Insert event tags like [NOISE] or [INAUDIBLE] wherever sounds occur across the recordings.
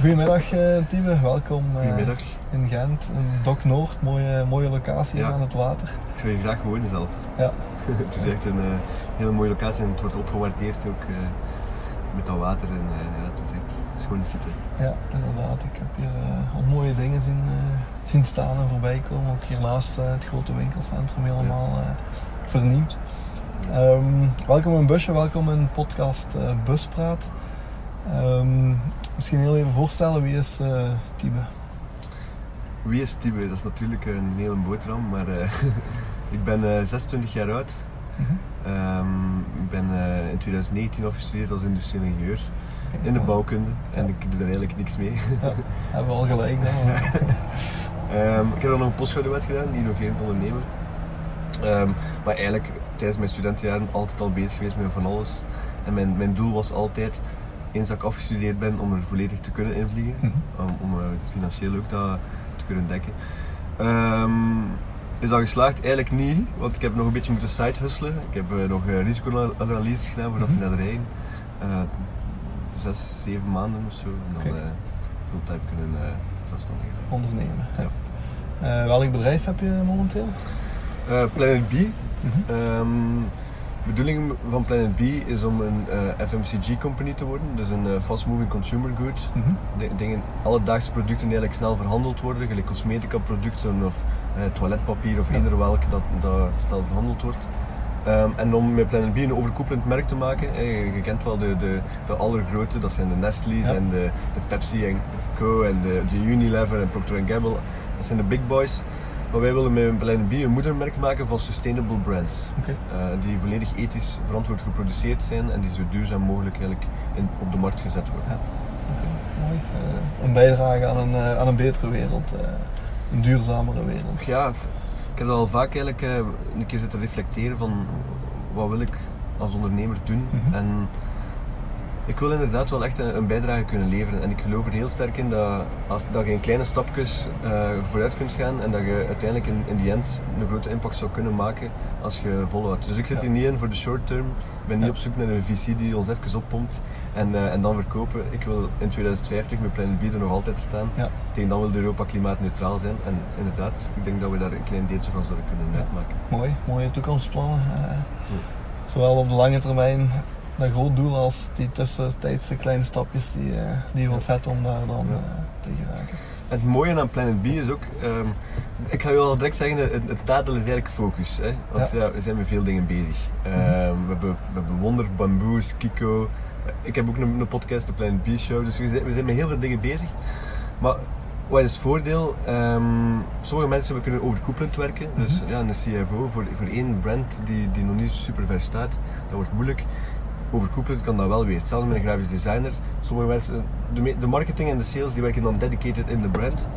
Goedemiddag uh, welkom uh, Goedemiddag. in Gent, in Dok Noord, mooie, mooie locatie Ja. aan het water. Ik zou hier graag wonen zelf. Ja, [LAUGHS] het is echt een eh, hele mooie locatie en het wordt opgewaardeerd ook eh, met dat water. En eh, ja, het is echt schoon zitten. ja inderdaad. Ik heb hier eh, al mooie dingen zien, eh, zien staan en voorbij komen. Ook hier naast eh, het grote winkelcentrum helemaal eh, vernieuwd. Ehm, welkom in Busje, welkom in podcast eh, Buspraat. Ehm, misschien heel even voorstellen, wie is eh Tiebe? Wie is Tibe? Dat is natuurlijk een hele boterham, maar eh, [LAUGHS] ik ben eh, 26 jaar oud. Mhm. Ehm, ik ben eh, in 2019 afgestudeerd als industrieel ingenieur in de bouwkunde en ik doe daar eigenlijk niks mee. Ja, [LAUGHS] hebben we al gelijk dan. [LAUGHS] Ehm, ik heb dan nog een postgraduaat gedaan, innoverend ondernemen. Ehm, maar eigenlijk tijdens mijn studentenjaren altijd al bezig geweest met van alles. En mijn, mijn doel was altijd, eens dat ik afgestudeerd ben, om er volledig te kunnen invliegen. Mhm. Om, om eh, financieel ook dat te kunnen dekken. Ehm, is dat geslaagd? Eigenlijk niet, want ik heb nog een beetje moeten side hustelen. Ik heb eh, nog uh, risicoanalyses gedaan voordat Mhm. we naar de zes, zeven maanden of zo. En dan eh, fulltime kunnen zelfstandig zijn. Ondernemen. Ja. Welk bedrijf heb je momenteel? Planet B. Mhm. Ehm, de bedoeling van Planet B is om een eh, FMCG-company te worden, dus een eh, fast-moving consumer goods. Mhm. De- dingen, alledaagse producten die eigenlijk snel verhandeld worden, gelijk cosmetica-producten of eh, toiletpapier of Ja. eender welk dat, dat snel verhandeld wordt. Ehm, en om met Planet B een overkoepelend merk te maken, je kent wel de, de, de allergrote, dat zijn de Nestle's Ja. en de, de Pepsi en Co en de, de Unilever en Procter Gamble, dat zijn de big boys. Maar wij willen met Planet B een moedermerk maken van sustainable brands. Eh, die volledig ethisch verantwoord geproduceerd zijn en die zo duurzaam mogelijk eigenlijk in, op de markt gezet worden. Ja. Oké, mooi. Eh, een bijdrage aan een, eh, aan een betere wereld, een duurzamere wereld. Ja, ik heb dat al vaak eigenlijk een keer zitten reflecteren van wat wil ik als ondernemer doen. Mhm. En ik wil inderdaad wel echt een, een bijdrage kunnen leveren. En ik geloof er heel sterk in dat, als, dat je in kleine stapjes eh, vooruit kunt gaan en dat je uiteindelijk in, in die end een grote impact zou kunnen maken als je volhoudt. Dus ik zit Ja. hier niet in voor de short term. Ik ben niet Ja. op zoek naar een VC die ons even oppompt en, eh, en dan verkopen. Ik wil in 2050 met Planet B er nog altijd staan. Ja. Tegen dan wil Europa klimaatneutraal zijn. En inderdaad, ik denk dat we daar een klein deeltje van zouden kunnen Ja. uitmaken. Mooi, mooie toekomstplannen. eh, zowel op de lange termijn een groot doel als die tussentijdse kleine stapjes die, eh, die je wilt zetten om daar dan eh, te geraken. En het mooie aan Planet B is ook, ehm, ik ga je al direct zeggen, het, het nadeel is eigenlijk focus. Hè? Want Ja. ja. we zijn met veel dingen bezig. Ehm, we, hebben, we hebben Wonder, Bamboos, Kiko. Ik heb ook een, een podcast, de Planet B Show. Dus we zijn, we zijn met heel veel dingen bezig. Maar wat is het voordeel? Ehm, sommige mensen we kunnen overkoepelend werken. Dus Mhm. ja, een CFO voor, voor één brand die, die nog niet super ver staat, dat wordt moeilijk. Overkoepelend kan dat wel weer. Hetzelfde met een grafisch designer. Sommige mensen, de, de marketing en de sales die werken dan dedicated in de brand.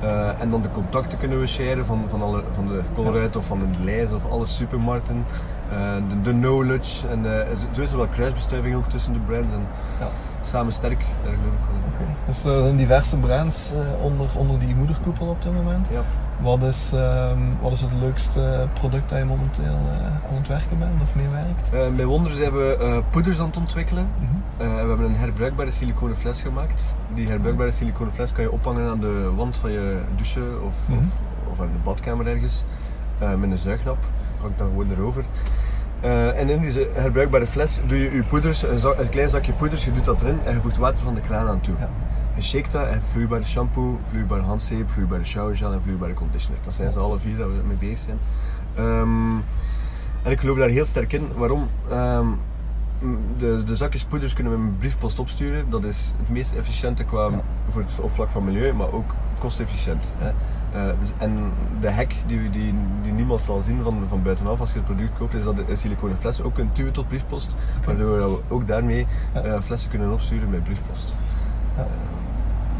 Eh, en dan de contacten kunnen we sharen van, van, alle, van de Colruyt of van de Leijs of alle supermarkten. Eh, de, de knowledge. En eh, zo- is er wel kruisbestuiving ook tussen de brands. En Ja. samen sterk, daar geloof ik wel. Dus er zijn diverse brands onder, onder die moederkoepel op dit moment. Ja. Wat is, ehm, wat is het leukste product dat je momenteel eh, aan het werken bent of mee werkt? Eh, bij Wonder zijn we eh, poeders aan het ontwikkelen. Mhm. We hebben een herbruikbare siliconen fles gemaakt. Die herbruikbare siliconen fles kan je ophangen aan de wand van je douche of, Mhm. of, of aan de badkamer ergens. met een zuignap. Hangt dan gewoon erover. En in deze herbruikbare fles doe je je poeders, een, klein zakje poeders, je doet dat erin en je voegt water van de kraan aan toe. Ja. Dat en vloeibare shampoo, vloeibare handzeep, vloeibare showergel en vloeibare conditioner. Dat zijn ze alle vier dat we mee bezig zijn. Ehm, en ik geloof daar heel sterk in. Waarom? Ehm, de, de zakjes poeders kunnen we met een briefpost opsturen. Dat is het meest efficiënte qua, Ja. voor het op vlak van milieu, maar ook kostefficiënt. Hè. Eh, dus- en de hack die, die, die niemand zal zien van, van buitenaf als je het product koopt, is dat de siliconen fles ook kunt duwen tot briefpost. Waardoor we ook daarmee eh, flessen kunnen opsturen met briefpost. Ja.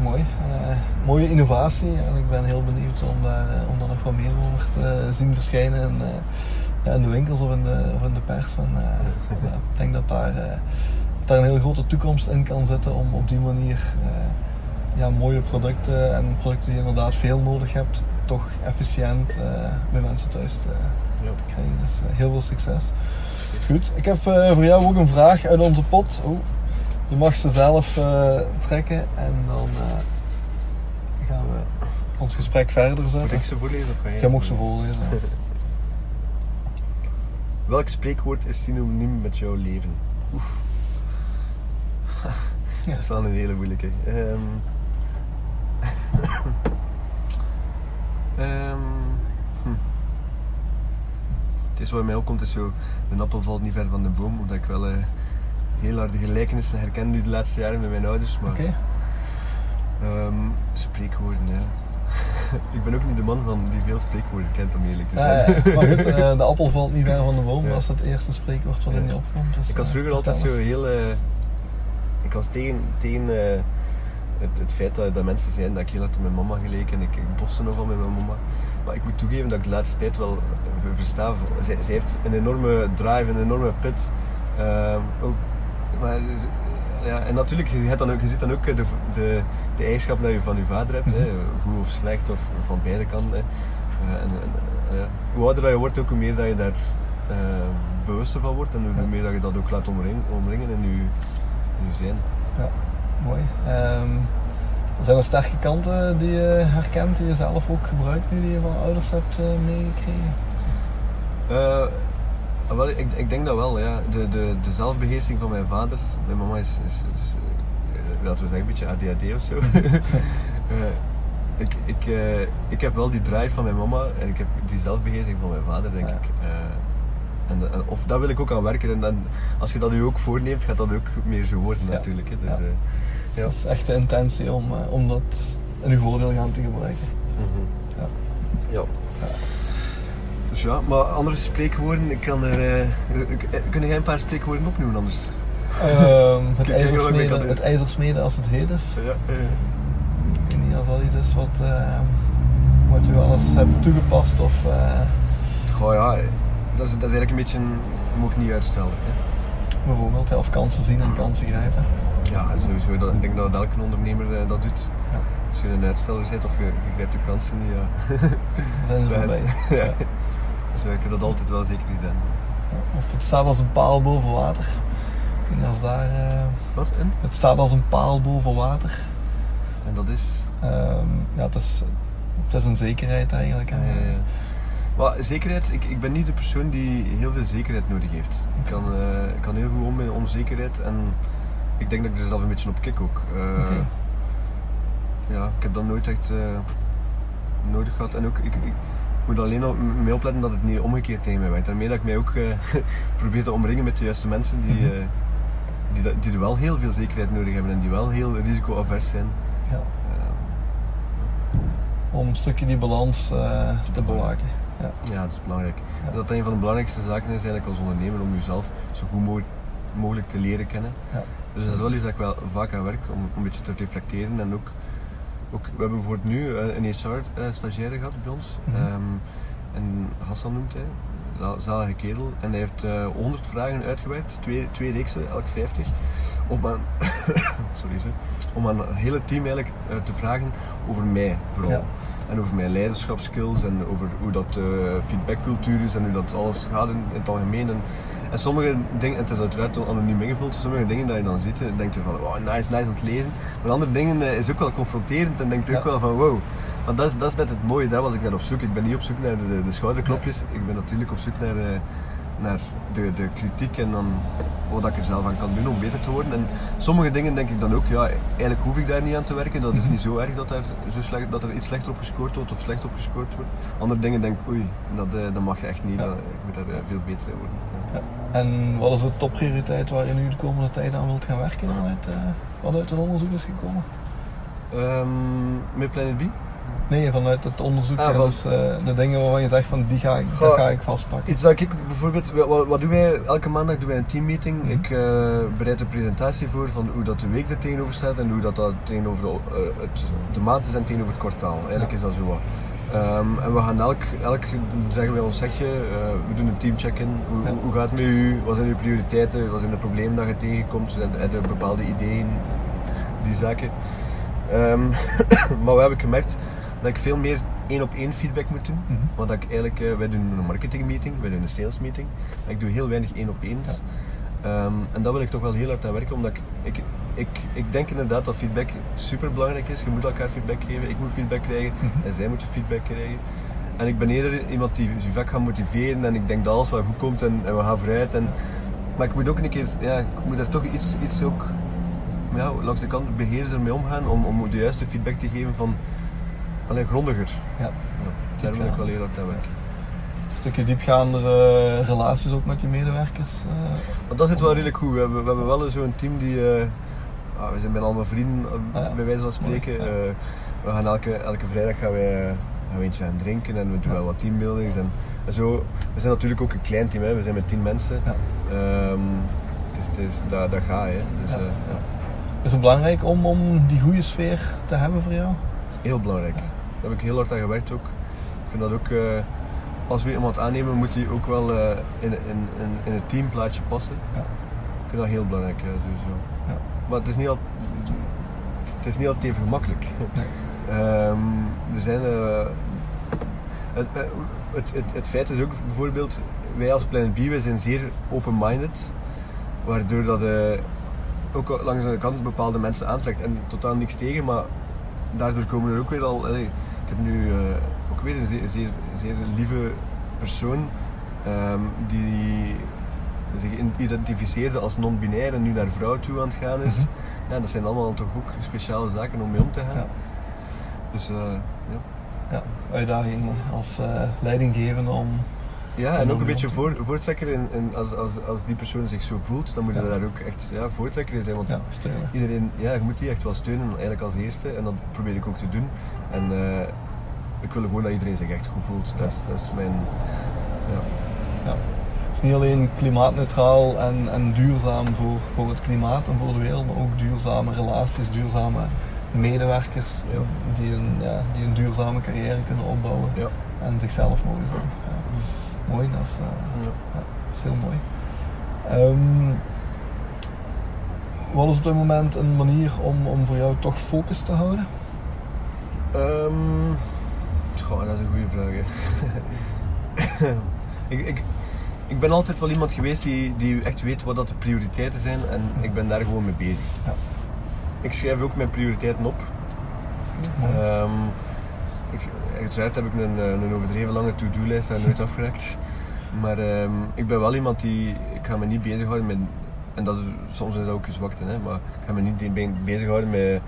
Mooi. Eh, mooie innovatie en ik ben heel benieuwd om daar, eh, om daar nog wat meer over te zien verschijnen in, eh, ja, in de winkels of in de, of in de pers. En, eh, ja, ik denk dat daar, eh, daar een heel grote toekomst in kan zitten om op die manier eh, ja, mooie producten en producten die je inderdaad veel nodig hebt, toch efficiënt eh, bij mensen thuis te, Ja. te krijgen. Dus eh, heel veel succes. Goed, ik heb eh, voor jou ook een vraag uit onze pot. Oh, Je mag ze zelf eh, trekken en dan eh, gaan we ons gesprek verder Moet zetten. ik ze voorlezen of ga jij? Jij mag ze voorlezen. [LAUGHS] Welk spreekwoord is synoniem met jouw leven? Oef. Ja. [LAUGHS] Dat is wel een hele moeilijke. Ehm. [LAUGHS] Ehm, hm. Het is wat mij opkomt is zo, de appel valt niet ver van de boom, omdat ik wel eh, heel harde gelijkenissen herken nu de laatste jaren met mijn ouders. Maar Oké. ehm, spreekwoorden, ja. [LAUGHS] ik ben ook niet de man van die veel spreekwoorden kent, om eerlijk te zijn. ja. Maar goed, [LAUGHS] eh, de appel valt niet ver van de boom. Is het eerste spreekwoord wat in je opkomt. Dus, Ik was eh, vroeger altijd zo heel. eh, ik was tegen, tegen het, het feit dat, dat mensen zeiden dat ik heel hard op mijn mama geleek en ik, ik botste nogal met mijn mama. Maar ik moet toegeven dat ik de laatste tijd wel versta. Zij, zij heeft een enorme drive, een enorme pit. Ook, maar, ja, en natuurlijk, je, hebt dan ook, je ziet dan ook eh, de, de, de eigenschap dat je van je vader hebt, hè, goed of slecht, of van beide kanten. Eh, en, en, eh, ja. Hoe ouder dat je wordt, ook hoe meer dat je daar eh, bewuster van wordt en hoe meer dat je dat ook laat omringen, omringen in je, in je zijn. Ja, mooi. Ehm, zijn er sterke kanten die je herkent, die je zelf ook gebruikt nu, die je van ouders hebt meegekregen? Wel, ik, ik denk dat wel, ja. De, de, de zelfbeheersing van mijn vader. Mijn mama is, is, is eh, laten we zeggen, een beetje ADHD of zo. [LAUGHS] Eh, ik, ik, eh, ik heb wel die drive van mijn mama en ik heb die zelfbeheersing van mijn vader, denk Ja. ik. Eh, en, en- of daar wil ik ook aan werken. En dan, als je dat u ook voorneemt, gaat dat ook meer zo worden, Ja. natuurlijk. Hè. Dus, Ja. eh, ja. Dat is echt de intentie om, om dat in uw voordeel gaan te gebruiken. Mhm. Ja. Ja. Dus ja, maar andere spreekwoorden, ik kan er. eh, eh, kun jij een paar spreekwoorden opnoemen anders? Ehm, het, [LAUGHS] ijzersmeden, het als het heet is. Ja, eh. Ik weet niet als dat iets is wat, ehm, wat u wel eens hebt toegepast of Goh ja, dat is, dat is eigenlijk een beetje. moet ik niet uitstellen. Hè. bijvoorbeeld ja, of kansen zien en kansen grijpen. Ja, sowieso. Dat, ik denk dat elke ondernemer dat doet. Ja. Als je een uitsteller bent of je, je grijpt de kansen niet, ja. Dan zijn ze [LAUGHS] voorbij. [LAUGHS] ja. Dus eh, ik heb dat altijd wel zeker gedaan. Ja, Of het staat als een paal boven water. Weet niet als daar, eh, Wat? En? het staat als een paal boven water. En dat is. Ehm, ja, het is, het is een zekerheid eigenlijk. Ja, En, ja, ja. Maar zekerheid, ik, ik ben niet de persoon die heel veel zekerheid nodig heeft. Ik kan, eh, ik kan heel goed om met onzekerheid en ik denk dat ik er zelf een beetje op kik ook. Eh. Ja, ik heb dat nooit echt eh, nodig gehad. En ook, ik, ik moet alleen op, mee opletten dat het niet omgekeerd tegen mij werkt. Daarmee dat ik mij ook eh, [LAUGHS] probeer te omringen met de juiste mensen die, Mhm. eh, die, die er wel heel veel zekerheid nodig hebben en die wel heel risicoavers zijn. ja, Eh, om een stukje die balans eh, te bewaken. Ja. Ja, dat is belangrijk. Ja. Dat een van de belangrijkste zaken is eigenlijk als ondernemer om jezelf zo goed mogelijk, mogelijk te leren kennen. Ja. Dus dat is wel iets dat ik wel vaak aan werk om een beetje te reflecteren en ook, ook we hebben bijvoorbeeld nu eh, een HR-stagiaire gehad bij ons. Ehm, en Hassan noemt hij, za- zalige kerel. En hij heeft eh 100 vragen uitgewerkt, twee, twee reeksen, elk 50. Om aan, [COUGHS] sorry, ze, om aan het hele team eigenlijk eh, te vragen over mij vooral. Ja. En over mijn leiderschapskills en over hoe dat eh, feedbackcultuur is en hoe dat alles gaat in, in het algemeen. En, en sommige dingen, en het is uiteraard anoniem ingevuld, sommige dingen dat je dan ziet, en denkt je van wow, nice, nice om te lezen. Maar andere dingen eh, is ook wel confronterend en denkt je ook wel van wow. Want dat is, dat is net het mooie, daar was ik naar op zoek. Ik ben niet op zoek naar de, de schouderklopjes, ik ben natuurlijk op zoek naar, eh, naar de, de kritiek en dan wat ik er zelf aan kan doen om beter te worden. En sommige dingen denk ik dan ook, ja, eigenlijk hoef ik daar niet aan te werken. Dat is Mhm. niet zo erg dat, daar zo slecht, dat er iets slechter op gescoord wordt of slecht op gescoord wordt. Andere dingen denk ik, oei, dat, eh, dat mag je echt niet, Ja. dat, ik moet daar eh, veel beter in worden. Ja. En wat is de topprioriteit waar je nu de komende tijd aan wilt gaan werken vanuit, eh wat uit het onderzoek is gekomen? Ehm, met Planet B? Nee, vanuit het onderzoek. Ah, dus eh, de dingen waarvan je zegt van die ga ik, dat Goh, ga ik vastpakken. Iets dat ik bijvoorbeeld, wat, wat doen wij? Elke maandag doen wij een teammeeting. Mhm. Ik eh, bereid een presentatie voor van hoe dat de week er tegenover staat en hoe dat, dat tegenover de, eh, het, de maand is en tegenover het kwartaal. Eigenlijk Ja. is dat zo wat. Ehm, en we gaan elk, elk zeggen wij ons zegje, we doen een teamcheck-in. Hoe, Ja. hoe, gaat het met u? Wat zijn uw prioriteiten? Wat zijn de problemen dat je tegenkomt? Heb je bepaalde ideeën? Die zaken. Ehm, [COUGHS] maar we hebben gemerkt dat ik veel meer één op één feedback moet doen. Mhm. Want ik eigenlijk, eh, wij doen een marketingmeeting, wij doen een salesmeeting. Ik doe heel weinig één op eens. Ehm, en daar wil ik toch wel heel hard aan werken, omdat ik, ik, ik, ik denk inderdaad dat feedback super belangrijk is. Je moet elkaar feedback geven, ik moet feedback krijgen Mhm. en zij moeten feedback krijgen. En ik ben eerder iemand die zijn vak gaat motiveren en ik denk dat alles wel goed komt en, en we gaan vooruit. En, maar ik moet ook een keer, ja, ik moet daar toch iets, iets ook ja, langs de kant beheerser mee omgaan om, om de juiste feedback te geven van alleen grondiger. Ja. Daar wil ik wel heel hard aan werken. Een stukje diepgaandere relaties ook met je medewerkers. eh, Want dat zit wel redelijk goed. We hebben, we hebben wel zo'n team die. eh, ah, we zijn bijna allemaal vrienden, eh, Ah bij wijze van spreken. Ja. Eh, we gaan elke, elke vrijdag gaan wij, eh, gaan we eentje gaan drinken en we doen Ja. wel wat teambuildings. En, en zo. We zijn natuurlijk ook een klein team, hè. we zijn met tien mensen. Ja. Het is, het is, gaat. Hè. Dus, Ja. eh, ja. Is het belangrijk om, om die goede sfeer te hebben voor jou? Heel belangrijk. Daar heb ik heel hard aan gewerkt ook. Ik vind dat ook, eh, als we iemand aannemen, moet die ook wel eh, in, in, in, in het teamplaatje passen. Ja. Ik vind dat heel belangrijk, ja, sowieso. Ja. Maar het is niet, al, het is niet altijd even gemakkelijk. Nee. [LAUGHS] Ehm, er zijn, eh, het, eh, het, het, het feit is ook bijvoorbeeld, wij als Planet B wij zijn zeer open-minded, waardoor dat eh, ook langs de kant bepaalde mensen aantrekt. En totaal niks tegen, maar daardoor komen er ook weer al. allee, ik heb nu eh, ook weer een zeer, zeer, zeer lieve persoon ehm, die zich identificeerde als non-binair en nu naar vrouw toe aan het gaan is. Mhm. Ja, dat zijn allemaal toch ook speciale zaken om mee om te gaan. Ja. Dus eh, ja. Ja, uitdagingen als eh leidinggevende om. Ja, en ook een beetje voor, voortrekker in, in als, als, als die persoon zich zo voelt, dan moet je Ja. daar ook echt ja, voortrekker in zijn. Want Ja, iedereen, ja, je moet die echt wel steunen, eigenlijk als eerste. En dat probeer ik ook te doen. En eh, ik wil gewoon dat iedereen zich echt goed voelt. Dat is, dat is mijn. Ja. Het is niet alleen klimaatneutraal en, en duurzaam voor, voor het klimaat en voor de wereld, maar ook duurzame relaties, duurzame medewerkers die, een, ja, die een duurzame carrière kunnen opbouwen en zichzelf mogen zijn. Mooi, dat is, eh, Ja. ja, dat is heel mooi. Ehm, wat is op dit moment een manier om, om voor jou toch focus te houden? Ehm, goh, dat is een goede vraag. [LAUGHS] ik, ik, ik ben altijd wel iemand geweest die, die echt weet wat dat de prioriteiten zijn en ik ben daar gewoon mee bezig. Ja. Ik schrijf ook mijn prioriteiten op. Mooi. Ik, uiteraard heb ik een, eh, een overdreven lange to-do-lijst daar nooit afgerekt. Maar ehm, ik ben wel iemand die, ik ga me niet bezighouden met, en dat, soms is dat ook een zwakte, hè, maar ik ga me niet de- be- bezighouden met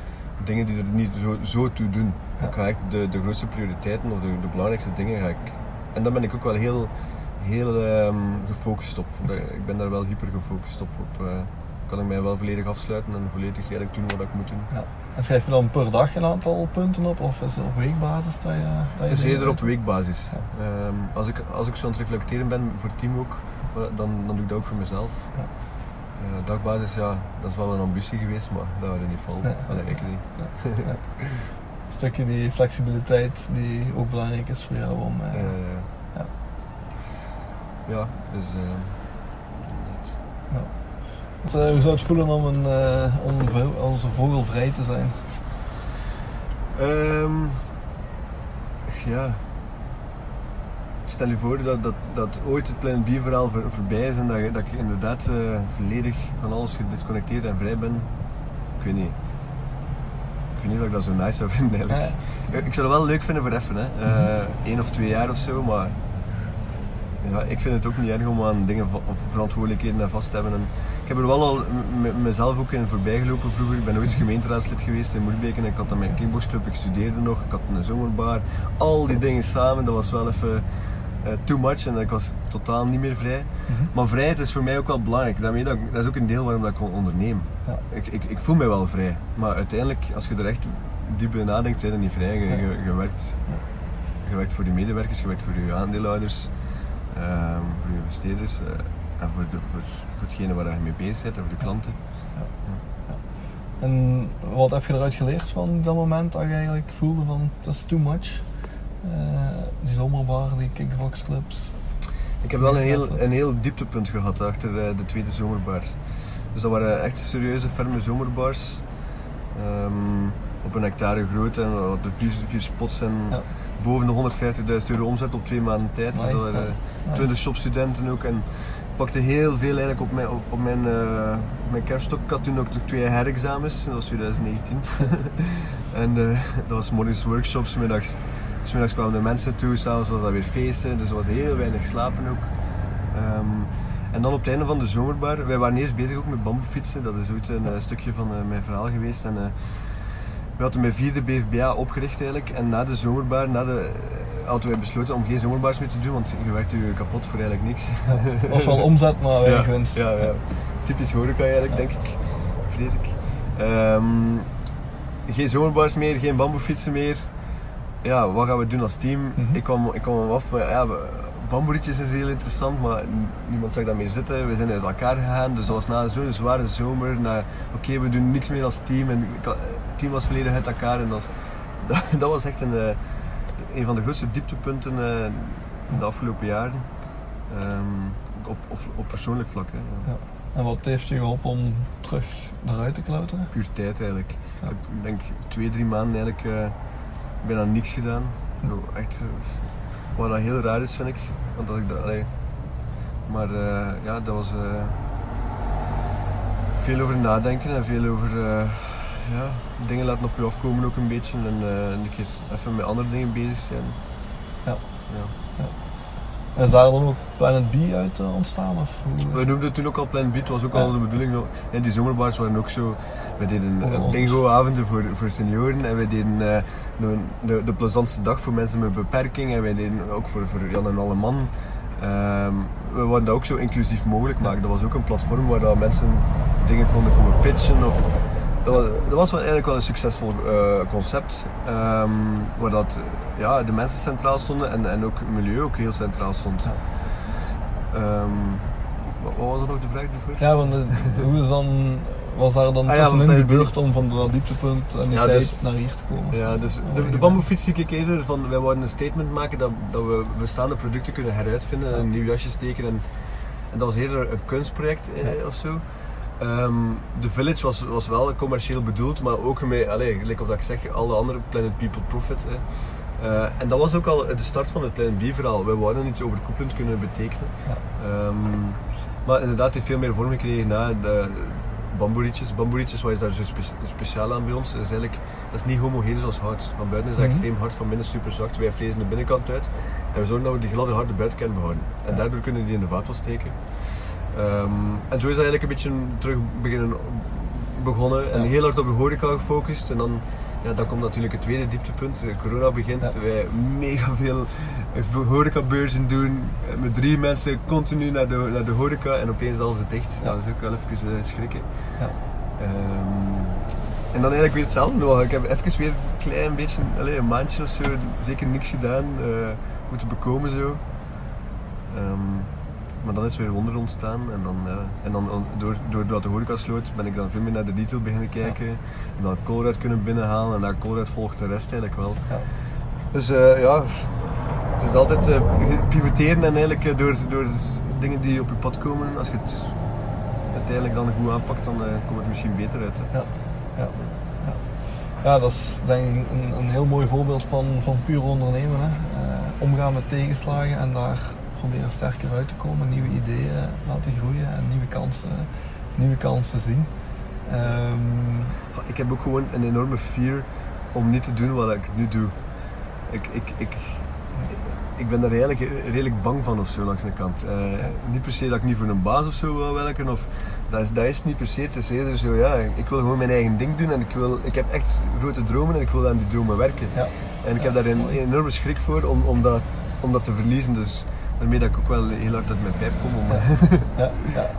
dingen die er niet zo, zo toe doen. Ja. Ik ga echt de, de grootste prioriteiten of de, de belangrijkste dingen ga ik, en daar ben ik ook wel heel, heel ehm, gefocust op. Ik ben daar wel hyper gefocust op. op eh, kan ik mij wel volledig afsluiten en volledig eigenlijk doen wat ik moet doen. Ja. En schrijf je dan per dag een aantal punten op of is het op weekbasis dat je, dat je is eerder op weekbasis. Ja. Ehm, als, ik, als ik zo aan het reflecteren ben voor het team ook, dan, dan doe ik dat ook voor mezelf. Ja. Eh, dagbasis, ja, dat is wel een ambitie geweest, maar dat wordt niet valt. Nee. dat ik niet. Ja, [LAUGHS] ja. Een stukje die flexibiliteit die ook belangrijk is voor jou om. eh, Eh, ja. ja, dus. ehm, eh, hoe zou het voelen om, een, eh, om onze vogel vrij te zijn? Ehm, ja. Stel je voor dat, dat, dat ooit het Planet B-verhaal voor, voorbij is en dat, je- dat ik inderdaad eh, volledig van alles gedisconnecteerd en vrij ben. Ik weet niet. Ik weet niet of ik dat zo nice zou vinden eigenlijk. Ja, Ik zou het wel leuk vinden voor even, hè. Eh, één of twee jaar of zo, maar ja, ik vind het ook niet erg om aan dingen, verantwoordelijkheden en vast te hebben. En heb er wel al mezelf ook in voorbij gelopen vroeger. Ik ben ooit gemeenteraadslid geweest in Moerbeke en ik had dan mijn kickboxclub, ik studeerde nog, ik had een zomerbar. Al die dingen samen, dat was wel even eh, too much en ik was totaal niet meer vrij. Mhm. Maar vrijheid is voor mij ook wel belangrijk. Daarmee dat, ik- dat is ook een deel waarom dat ik onderneem. Ja. Ik, ik, ik voel mij wel vrij, maar uiteindelijk, als je er echt diep bij nadenkt, zijn je niet vrij. Je, Ja. je, je werkt, je werkt voor je medewerkers, je werkt voor je aandeelhouders, ehm, voor je investeerders eh, en voor, de, voor, voor hetgene waar je mee bezig bent en voor je klanten. En wat heb je eruit geleerd van dat moment dat je eigenlijk voelde van dat is too much? Eh, die zomerbar, die kickboxclubs. Ik heb wel een heel, een heel dieptepunt gehad achter eh, de tweede zomerbar. Dus dat waren echt serieuze, ferme zomerbars. Ehm, op een hectare groot en op de vier, vier spots en Ja. boven de 150.000 euro omzet op twee maanden tijd. Dus dat waren ja. eh, Nice. 20 shopstudenten ook. En pakte heel veel eigenlijk op mijn, op, mijn, eh, mijn. Ik had toen ook twee herexamens, dat was 2019. [LAUGHS] en eh, dat was morgens workshops, middags, middags kwamen de mensen toe, s'avonds was dat weer feesten, dus er was heel weinig slapen ook. Ehm, en dan op het einde van de zomerbar, wij waren eerst bezig ook met bamboefietsen, dat is ooit een eh, stukje van mijn verhaal geweest. En, we hadden mijn vierde BFBA opgericht eigenlijk en na de zomerbar, na de, hadden wij besloten om geen zomerbaars meer te doen, want je werkt je kapot voor eigenlijk niks. [LAUGHS] was wel omzet, maar [LAUGHS] weinig winst. Ja, ja. Typisch horeca eigenlijk, denk ik. Vrees ik. Ehm, geen zomerbars meer, geen bamboefietsen meer. Ja, wat gaan we doen als team? Mhm. Ik kwam, ik kwam af, maar ja, bamboerietjes is heel interessant, maar niemand zag dat meer zitten. We zijn uit elkaar gegaan, dus dat was na zo'n zware zomer. Oké, we doen niks meer als team. En het team was volledig uit elkaar en dat was, [LAUGHS] dat, was echt een, eh, een van de grootste dieptepunten eh, in de afgelopen jaren. Ehm, op, op, op persoonlijk vlak. Hè. ja. En wat heeft je geholpen om terug eruit te klauteren? puur tijd eigenlijk. Ja. Ik denk twee, drie maanden eigenlijk eh, bijna niks gedaan. Zo, Echt, eh, wat dat heel raar is vind ik. Want dat ik dat, allee. Maar ja, dat was veel over nadenken en veel over ja, dingen laten op je afkomen ook een beetje. En eh, een keer even met andere dingen bezig zijn. Ja. Ja. Is daar dan ook Planet B uit eh, ontstaan? Of? We noemden het toen ook al Plan B, het was ook Ja. al de bedoeling. En die zomerbars waren ook zo. We deden Ook eh, wel bingo-avonden voor, voor senioren en we deden de, de, de plezantste dag voor mensen met beperking en wij deden ook voor, voor Jan en alle man. Ehm, we wilden dat ook zo inclusief mogelijk maken. Dat was ook een platform waar dat mensen dingen konden komen pitchen. Of, dat, was, dat was wel eigenlijk wel een succesvol eh, concept. ehm, waar dat, ja, de mensen centraal stonden en, en ook het milieu ook heel centraal stond. Ehm, wat, was er nog de vraag ervoor? Ja, want eh, hoe is dan, was daar dan Ah ja, tussenin gebeurd om van dat dieptepunt en die Ja, tijd dus- naar hier te komen? Ja, dus de, de bamboefiets zie ik eerder van, wij wouden een statement maken dat, dat we bestaande producten kunnen heruitvinden en een nieuw jasje steken. En, en dat was eerder een kunstproject eh, of zo. Ehm, de Village was, was wel commercieel bedoeld, maar ook met, allez, gelijk op dat ik zeg, alle andere Planet People Profit. hè. Eh, en dat was ook al de start van het Planet B verhaal. Wij wouden iets overkoepelend kunnen betekenen. Ja. Ehm, maar inderdaad, heeft veel meer vorm gekregen na de bamboerietjes. Bamboerietjes, wat is daar zo spe- speciaal aan bij ons? Is eigenlijk, dat is niet homogeen zoals hout. Van buiten is dat Mhm. extreem hard, van binnen super zacht. Wij frezen de binnenkant uit en we zorgen dat we die gladde harde buitenkant behouden. En daardoor kunnen die in de vaatwas steken. Ehm, en zo is dat eigenlijk een beetje terug beginnen begonnen en Ja. heel hard op de horeca gefocust. En dan, ja, dan komt natuurlijk het tweede dieptepunt. Eh, Corona begint, Ja. wij mega veel eh, horecabeurzen doen. eh, Met drie mensen continu naar de, naar de horeca en opeens alles dicht. Ja. Dat is ook wel even schrikken. Ja. Ehm, en dan eigenlijk weer hetzelfde nog. Ik heb even weer een klein beetje, allez, een maandje of zo, zeker niks gedaan, moeten bekomen zo. Ehm, maar dan is er weer wonder ontstaan en dan, ja, en dan door, doordat de horeca sloot ben ik dan veel meer naar de retail beginnen kijken. En dan Colruyt kunnen binnenhalen en naar Colruyt volgt de rest eigenlijk wel. Ja. Dus eh, ja, het is altijd eh, pivoteren en eigenlijk eh, door, door dingen die op je pad komen, als je het uiteindelijk dan goed aanpakt, dan komt het misschien beter uit. Hè. Ja, ja, ja. ja, dat is denk ik een, een heel mooi voorbeeld van, van puur ondernemen. Hè. Omgaan met tegenslagen en daar proberen sterker uit te komen, nieuwe ideeën laten groeien en nieuwe kansen, nieuwe kansen zien. Ehm, Ik heb ook gewoon een enorme fear om niet te doen wat ik nu doe. Ik, ik, ik, ik ben daar eigenlijk redelijk bang van of zo langs de kant. Eh, niet per se dat ik niet voor een baas of zo wil werken. Of, dat, is, dat is niet per se. Het is eerder zo, ja, ik wil gewoon mijn eigen ding doen en ik, wil, ik heb echt grote dromen en ik wil aan die dromen werken. ja, En ik heb daar een mooi. enorme schrik voor om, om, dat, om dat te verliezen. Dus daarmee dat ik ook wel heel hard uit mijn pijp kom. Om, [LAUGHS] ja, ja.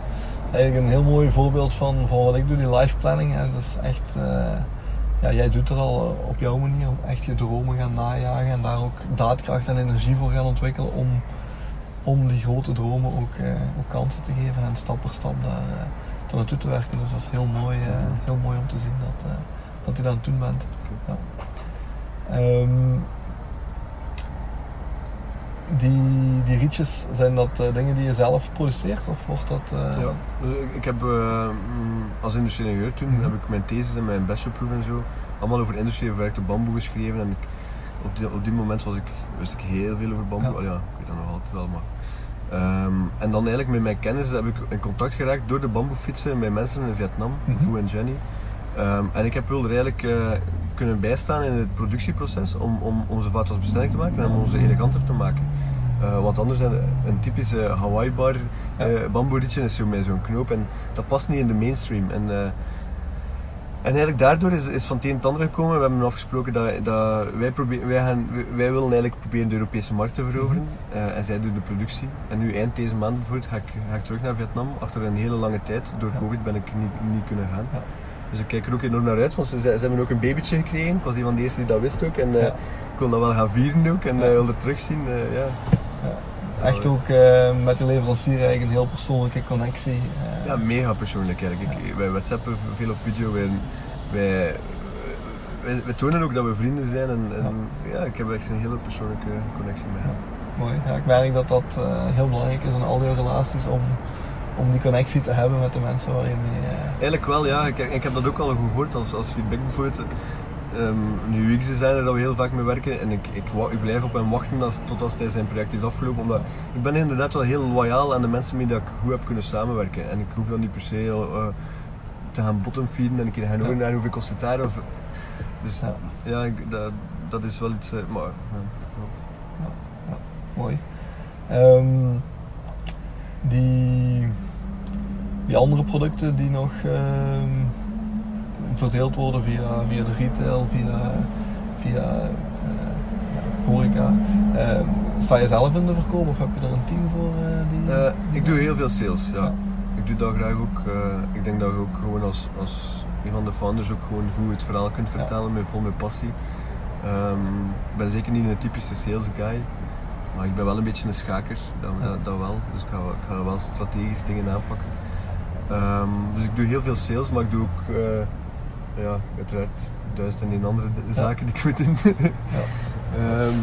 Eigenlijk een heel mooi voorbeeld van, van wat ik doe, die life planning. Hè. Dat is echt, eh, ja, jij doet er al eh, op jouw manier om echt je dromen gaan najagen en daar ook daadkracht en energie voor gaan ontwikkelen om, om die grote dromen ook, eh, ook kansen te geven en stap per stap daar eh, naartoe te werken. Dus dat is heel mooi, eh, heel mooi om te zien dat, eh, dat je dat aan het doen bent. Ja. Ehm, die, die rietjes, zijn dat eh, dingen die je zelf produceert of wordt dat... eh, Ja, dus ik- heb mm, als industrieel ingenieur toen Mhm. heb ik mijn thesis en mijn bachelorproef en zo allemaal over industrieel verwerkte bamboe geschreven en ik, op, die, op die moment was ik, wist ik heel veel over bamboe. Ja. Ja. ja, ik weet dat nog altijd wel, maar Ehm, en dan eigenlijk met mijn kennis heb ik in contact geraakt door de bamboefietsen met mensen in Vietnam, Mhm. Fu en Jenny. Ehm, en ik heb er eigenlijk kunnen bijstaan in het productieproces om, om onze vaart als bestendig te maken en om onze eleganter te maken. Eh, want anders een, een typische Hawaii bar Ja. eh bamboerietje is zo met zo'n knoop en dat past niet in de mainstream. En, eh, en eigenlijk daardoor is, is van het een het ander gekomen. We hebben afgesproken dat, dat wij, proberen, wij, gaan, wij willen eigenlijk proberen de Europese markt te veroveren. eh, en zij doen de productie. En nu eind deze maand bijvoorbeeld ga ik, ga ik terug naar Vietnam. Achter een hele lange tijd. Door Ja. covid ben ik niet, niet kunnen gaan. Ja. Dus ik kijk er ook enorm naar uit. Want ze, ze hebben ook een babytje gekregen. Ik was een van de eerste die dat wist ook. En ik wil dat wel gaan vieren ook. En eh, wil er terugzien. ja. Echt ook eh, met de leverancier eigenlijk een heel persoonlijke connectie. eh. Ja, mega persoonlijk eigenlijk. Ik, wij whatsappen veel op video. Wij, wij, wij, wij tonen ook dat we vrienden zijn. En, en ja. ik heb echt een hele persoonlijke connectie met hem. Mooi. Ja, ik merk dat dat eh, heel belangrijk is in al die relaties om, om die connectie te hebben met de mensen waar je mee. Eigenlijk wel, ja. Ik, ik heb dat ook al gehoord als, als feedback bijvoorbeeld. Ehm nu UX-designer dat we heel vaak mee werken en ik, ik, ik blijf op hem wachten als, tot als hij zijn project heeft afgelopen. Omdat ik ben inderdaad wel heel loyaal aan de mensen mee dat ik goed heb kunnen samenwerken. En ik hoef dan niet per se eh, te gaan bottomfeeden en een keer gaan horen naar hoeveel kost het daar. Of, dus Ja. ja, ik, dat, dat is wel iets. eh, maar, ja. Mooi. Ehm, die, die andere producten die nog ehm, verdeeld worden via, via de retail, via, via ja, horeca. Ehm, sta je zelf in de verkoop of heb je er een team voor? eh, die, Eh, ik doe heel veel sales, ja. Ja. Ik doe dat graag ook. ik denk dat je ook gewoon als, als een van de founders ook gewoon goed het verhaal kunt Ja. vertellen met vol met passie. Ehm, ik ben zeker niet een typische sales guy, maar ik ben wel een beetje een schaker, dat, Ja. dat, dat wel. Dus ik ga, ik ga wel strategisch dingen aanpakken. Ehm, dus ik doe heel veel sales, maar ik doe ook, ja, uiteraard duizend en een andere zaken die ik moet doen. Ja. [LAUGHS] Ehm,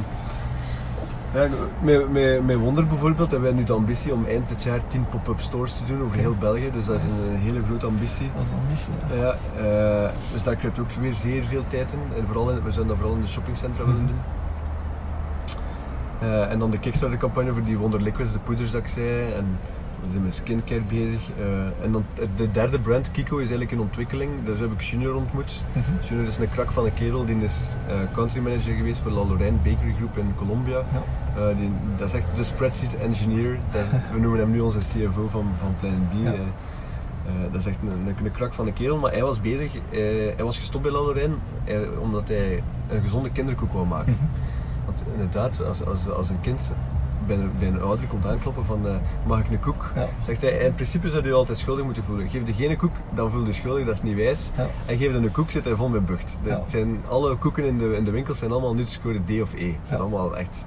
ja, met, met, met Wonder bijvoorbeeld hebben wij nu de ambitie om eind dit jaar 10 pop-up stores te doen over heel België. Dus dat is een, een hele grote ambitie. Dat is een ambitie. Ja. Ja, eh, dus daar kruipt ook weer zeer veel tijd in. En vooral in, we zouden dat vooral in de shoppingcentra willen doen. Eh, en dan de Kickstarter campagne voor die Wonder Liquids, de poeders dat ik zei. En we zijn met skincare bezig. Eh, en dan de derde brand, Kiko, is eigenlijk in ontwikkeling. Daar heb ik Junior ontmoet. Mhm. Junior is een krak van een kerel, die is eh, country manager geweest voor La Lorraine Bakery Group in Colombia. Ja. Eh, die, dat is echt de spreadsheet engineer. Dat, [LAUGHS] we noemen hem nu onze CFO van, van Planet B. Ja. Dat is echt een, een, een krak van een kerel, maar hij was bezig, hij was gestopt bij La Lorraine omdat hij een gezonde kinderkoek wou maken. Mhm. Want inderdaad, als, als, als een kind bij een, bij een ouder komt aankloppen van eh, mag ik een koek, Ja. zegt hij in principe zou je altijd schuldig moeten voelen. Geef degene koek, dan voel je schuldig, dat is niet wijs. Ja. En geef hem een koek, zit hij vol met bucht. Dat zijn, alle koeken in de, in de winkels zijn allemaal nutscore D of E. Het zijn allemaal echt,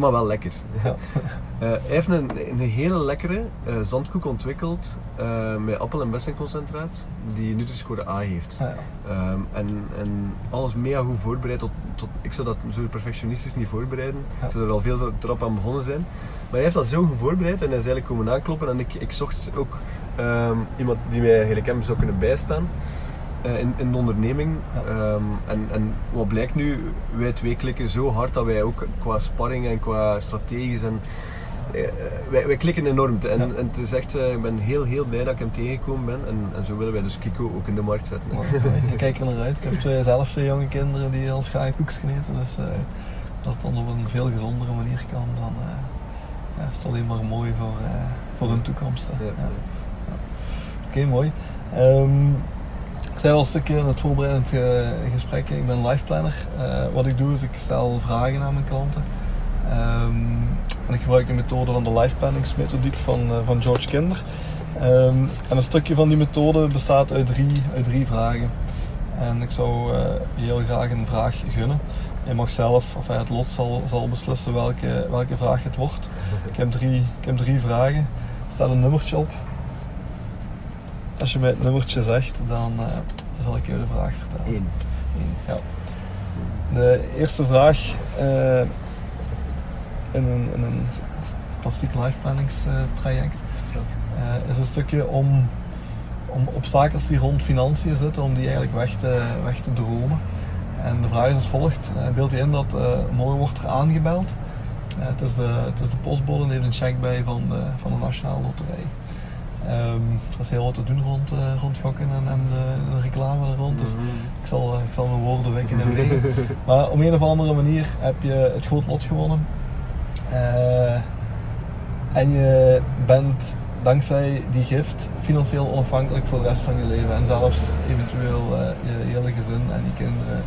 maar wel lekker. Ja. Eh, hij heeft een, een hele lekkere eh, zandkoek ontwikkeld eh, met appel- en bessenconcentraat die Nutri-score A heeft. Ja, ja. Ehm, en, en alles mega goed voorbereid. Tot, tot, ik zou dat zo perfectionistisch niet voorbereiden. Ja. Ik zou er al veel trap aan begonnen zijn. Maar hij heeft dat zo goed voorbereid en hij is eigenlijk komen aankloppen. En ik, ik zocht ook ehm, iemand die mij eigenlijk hem zou kunnen bijstaan. Eh, in, in de onderneming. Ja. Ehm, en, en wat blijkt nu, wij twee klikken zo hard dat wij ook qua sparring en qua strategisch en eh, wij, wij klikken enorm. En, Ja. en het is echt, eh, ik ben heel, heel blij dat ik hem tegengekomen ben. En, en zo willen wij dus Kiko ook in de markt zetten. Ik kijk er naar uit. Ik heb twee, zelf twee jonge kinderen die al graag koekjes eten. Dus eh, dat het dan op een veel gezondere manier kan, dan eh, ja, is het alleen maar mooi voor, eh, voor hun toekomst. Oké, mooi. Ehm, ik zei al een stukje in het voorbereidend eh, gesprek, ik ben life planner. Eh, wat ik doe is ik stel vragen aan mijn klanten. Ehm, en ik gebruik de methode van de life planningsmethodiek van, eh, van George Kinder. Ehm, en een stukje van die methode bestaat uit drie, uit drie vragen. En ik zou je heel graag een vraag gunnen. Je mag zelf, of het lot zal, zal beslissen welke, welke vraag het wordt. Ik heb drie, ik heb drie vragen. Staat een nummertje op. Als je mij het nummertje zegt, dan eh, zal ik je de vraag vertellen. Eén. Eén, Ja. De eerste vraag eh, in een, in een klassiek life planningstraject eh, is een stukje om, om obstakels die rond financiën zitten, om die eigenlijk weg te, weg te dromen. En de vraag is als volgt. Beeld je in dat eh, morgen wordt er aangebeld Ja, het, is de, het is de postbode, die heeft een check bij van de, van de Nationale Loterij. Ehm, er is heel wat te doen rond, uh, rond gokken en, en de, de, reclame er rond. Dus Mhm. ik zal, eh, ik zal mijn woorden wekken en wegen. [LAUGHS] Maar op een of andere manier heb je het groot lot gewonnen. Eh, en je bent dankzij die gift financieel onafhankelijk voor de rest van je leven. En zelfs eventueel eh, je hele gezin en die kinderen,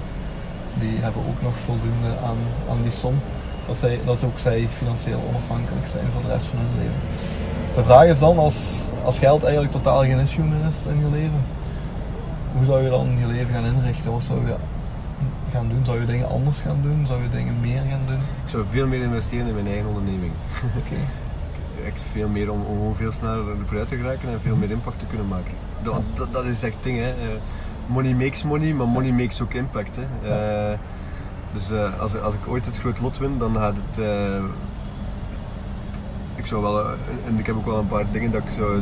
die hebben ook nog voldoende aan, aan die som. Dat, zij, dat ook zij financieel onafhankelijk zijn voor de rest van hun leven. De vraag is dan, als, als geld eigenlijk totaal geen issue meer is in je leven, hoe zou je dan je leven gaan inrichten? Wat zou je gaan doen? Zou je dingen anders gaan doen? Zou je dingen meer gaan doen? Ik zou veel meer investeren in mijn eigen onderneming. Oké. [LAUGHS] Echt veel meer om, om gewoon veel sneller vooruit te geraken en veel meer impact te kunnen maken. Dat, dat, dat is echt het ding, hè. Eh, money makes money, maar money makes ook impact. Hè. Eh, dus eh, als, als ik ooit het groot lot win, dan gaat het. Ik zou wel, eh, en ik heb ook wel een paar dingen dat ik zou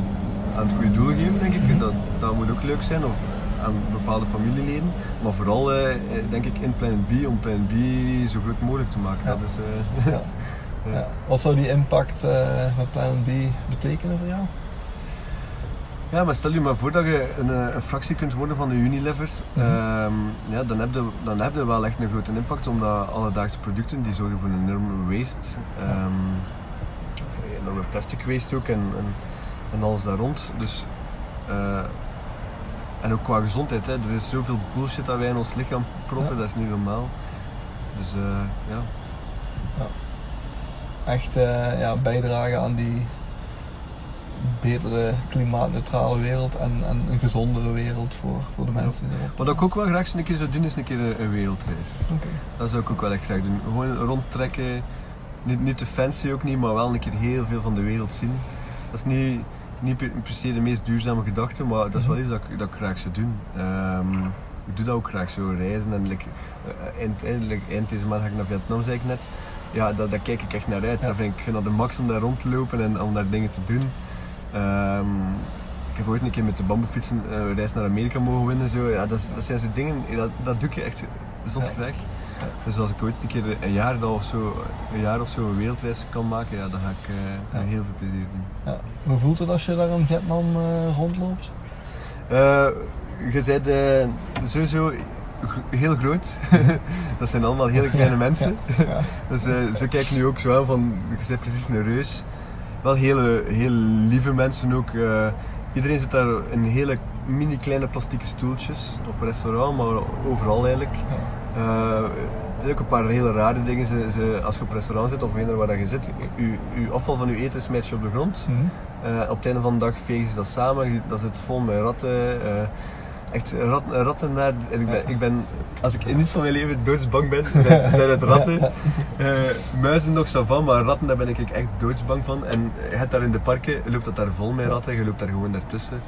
aan het goede doel geven, denk ik. Dat, dat moet ook leuk zijn, of aan bepaalde familieleden. Maar vooral eh, eh, denk ik in Plan B, om Plan B zo goed mogelijk te maken. Ja. Dat is, eh, [LAUGHS] Ja. Ja. Wat zou die impact eh, met Plan B betekenen voor jou? Ja, maar stel je maar voor dat je een, een fractie kunt worden van de Unilever. Ehm, ja, dan, heb je, dan heb je wel echt een grote impact, omdat alledaagse producten die zorgen voor een enorme waste. ehm, enorme plastic waste ook en, en, en alles daar rond. Dus, eh, en ook qua gezondheid, hè. er is zoveel bullshit dat wij in ons lichaam proppen, Ja. dat is niet normaal. Dus eh, ja. Echt eh, ja, bijdragen aan die betere klimaatneutrale wereld en, en een gezondere wereld voor, voor de mensen. Wat ik ook wel graag een keer zou doen, is een keer een, een wereldreis. Dat zou ik ook wel echt graag doen. Gewoon rondtrekken. Niet, niet te fancy ook niet, maar wel een keer heel veel van de wereld zien. Dat is niet, niet per per se de meest duurzame gedachte, maar dat is wel iets dat ik, dat ik graag zou doen. Ehm, ik doe dat ook graag, zo reizen. En like, eh, eind, eind, eind deze maand ga ik naar Vietnam, zei ik net. Ja, daar, daar kijk ik echt naar uit. Ja. Dat vind ik, ik vind dat de max om daar rond te lopen en om daar dingen te doen. Ehm, ik heb ooit een keer met de bamboefietsen eh, een reis naar Amerika mogen winnen. Zo. Ja, dat, dat zijn zo dingen, dat, dat doe ik echt zot Ja. Dus als ik ooit een keer een jaar, of zo, een jaar of zo een wereldreis kan maken, ja, dan ga ik Ja. met heel veel plezier doen. Ja. Hoe voelt het als je daar in Vietnam eh, rondloopt? Eh, je bent sowieso heel groot. [LAUGHS] dat zijn allemaal hele kleine [LAUGHS] mensen. Ja. Dus ze kijken nu ook zo aan van, je bent precies een reus. Wel hele, heel lieve mensen ook. iedereen zit daar in hele mini kleine plastieke stoeltjes. Op een restaurant, maar overal eigenlijk. Eh, er zijn ook een paar hele rare dingen. Ze, ze, als je op een restaurant zit of eender waar je zit, je, je afval van je eten smijt je op de grond. Mhm. Eh, op het einde van de dag vegen ze dat samen. Dat zit vol met ratten. eh, echt rat, ratten daar. En ik ben, ik ben, als ik in iets van mijn leven doodsbang ben, [LAUGHS] zijn, het ratten. [LAUGHS] Eh, muizen nog zo van, maar ratten daar ben ik echt doodsbang van. En je hebt daar in de parken, loopt dat daar vol met ratten. Je loopt daar gewoon daartussen.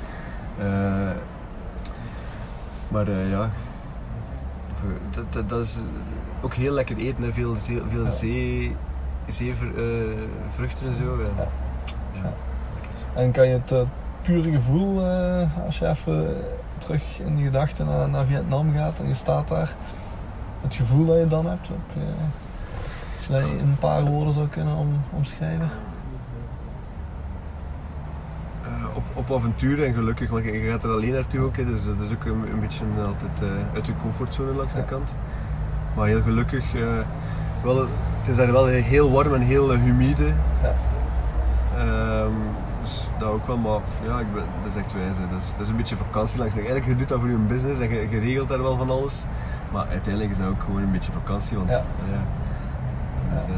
Maar ja, dat, dat, dat is ook heel lekker eten. Hè. Veel, veel Ja. zee, zeevruchten en zo. Ja. Ja. Ja. En kan je het eh, pure gevoel, eh, als je even terug in je gedachten naar, naar Vietnam gaat en je staat daar, het gevoel dat je dan hebt, heb je, als je dat in een paar woorden zou kunnen om, omschrijven? Eh, avonturen en gelukkig, want je gaat er alleen naartoe ook, hè, dus dat is ook een, een beetje altijd eh, uit je comfortzone langs de Ja. kant. Maar heel gelukkig, eh, wel, het is daar wel heel warm en heel eh, humide. Ja. Ehm, dus dat ook wel, maar ja, ik ben, dat is echt wijs. hè. Dat, is, dat is een beetje vakantie langs de Eigenlijk, je doet dat voor je business en je, je regelt daar wel van alles. Maar uiteindelijk is dat ook gewoon een beetje vakantie, want Ja. Dus, eh,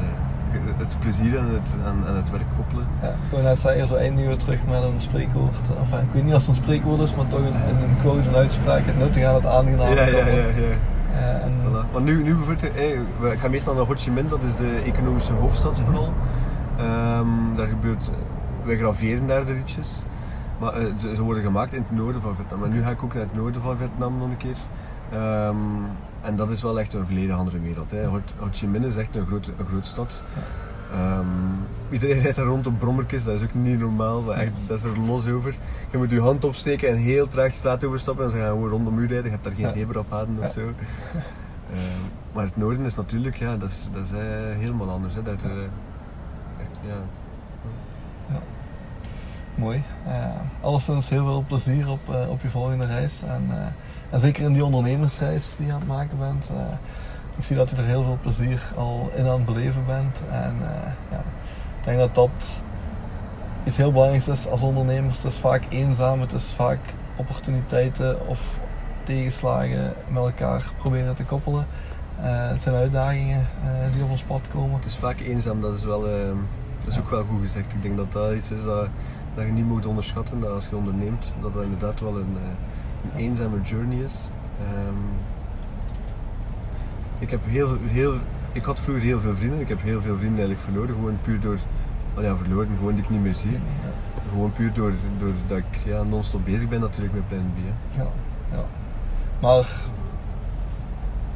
het plezier aan het, aan, aan het werk koppelen. Ja, ik wou net zeggen, zo eindigen we terug met een spreekwoord. Enfin, ik weet niet of het een spreekwoord is, maar toch een, een, quote, een uitspraak. Het nuttig aan het aangenaam. ja, ja, ja, ja. Eh, en, Voilà. Want nu, nu bijvoorbeeld, eh, ik ga meestal naar Ho Chi Minh, dat is de economische hoofdstad vooral. Ehm, daar gebeurt, wij graveren daar de rietjes. Maar eh, ze, ze worden gemaakt in het noorden van Vietnam. Maar nu ga ik ook naar het noorden van Vietnam nog een keer. Ehm, en dat is wel echt een volledig andere wereld. Hè. Ho, Ho Chi Minh is echt een grote, een stad. Ehm, iedereen rijdt daar rond op brommertjes, dat is ook niet normaal, maar echt, dat is er los over. Je moet je hand opsteken en heel traag de straat overstappen en ze gaan gewoon rondom u rijden. Je hebt daar geen zebrapaden of zo. Ehm, maar het noorden is natuurlijk, ja, dat is, dat is eh, helemaal anders. Hè. Daar, eh, ja. Mooi. Uh, alleszins heel veel plezier op, uh, op je volgende reis. En, uh, en, zeker in die ondernemersreis die je aan het maken bent. ik zie dat je er heel veel plezier al in aan het beleven bent. En ja, ik denk dat dat iets heel belangrijks is als ondernemers. Het is vaak eenzaam, het is vaak opportuniteiten of tegenslagen met elkaar proberen te koppelen. het zijn uitdagingen die op ons pad komen. Het is vaak eenzaam, dat is, wel, dat is ook wel goed gezegd. Ik denk dat dat iets is dat dat je niet moet onderschatten dat als je onderneemt, dat dat inderdaad wel eh, een eenzame journey is. Um, ik heb heel, heel, ik had vroeger heel veel vrienden, ik heb heel veel vrienden eigenlijk verloren, gewoon puur door, oh ja verloren, gewoon die ik niet meer zie. Gewoon puur door, door dat ik ja, non-stop bezig ben natuurlijk met Plan B. Ja, ja. Maar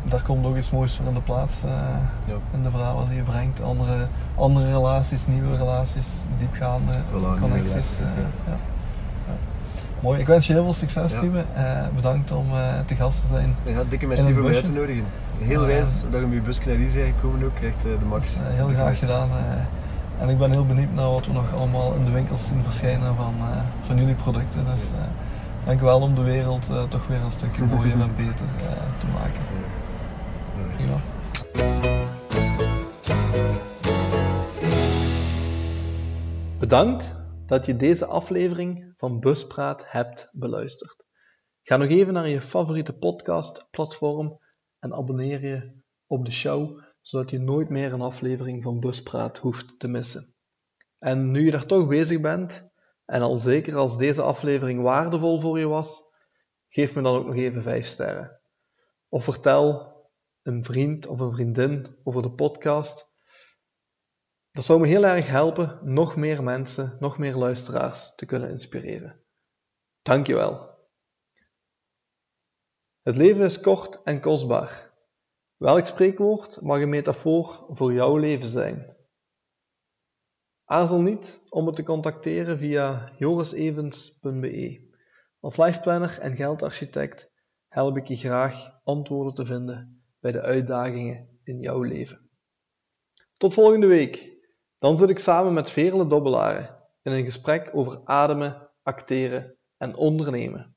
daar komt ook iets moois voor in de plaats uh, ja. in de verhalen die je brengt. Andere, andere relaties, nieuwe relaties, diepgaande voilà, connecties. Uh, ja. Ja. Mooi, ik wens je heel veel succes, ja. Uh, bedankt om te gast te zijn. Ja, dikke merci voor mij uit te nodigen. Heel wijs dat je met je busje naar hier bent gekomen ook, echt de max. heel graag gedaan. en ik ben heel benieuwd naar wat we nog allemaal in de winkels zien verschijnen van, van jullie producten. Dus dank wel om de wereld toch weer een stukje mooier en beter te maken. Prima. Bedankt dat je deze aflevering van Buspraat hebt beluisterd. Ga nog even naar je favoriete podcastplatform en abonneer je op de show, zodat je nooit meer een aflevering van Buspraat hoeft te missen. En nu je daar toch bezig bent, en al zeker als deze aflevering waardevol voor je was, geef me dan ook nog even 5 sterren. Of vertel een vriend of een vriendin over de podcast. Dat zou me heel erg helpen nog meer mensen, nog meer luisteraars te kunnen inspireren. Dankjewel. Het leven is kort en kostbaar. Welk spreekwoord mag een metafoor voor jouw leven zijn? Aarzel niet om me te contacteren via jorisevens.be. Als lifeplanner en geldarchitect help ik je graag antwoorden te vinden bij de uitdagingen in jouw leven. Tot volgende week. Dan zit ik samen met Verle Dobbelaren in een gesprek over ademen, acteren en ondernemen.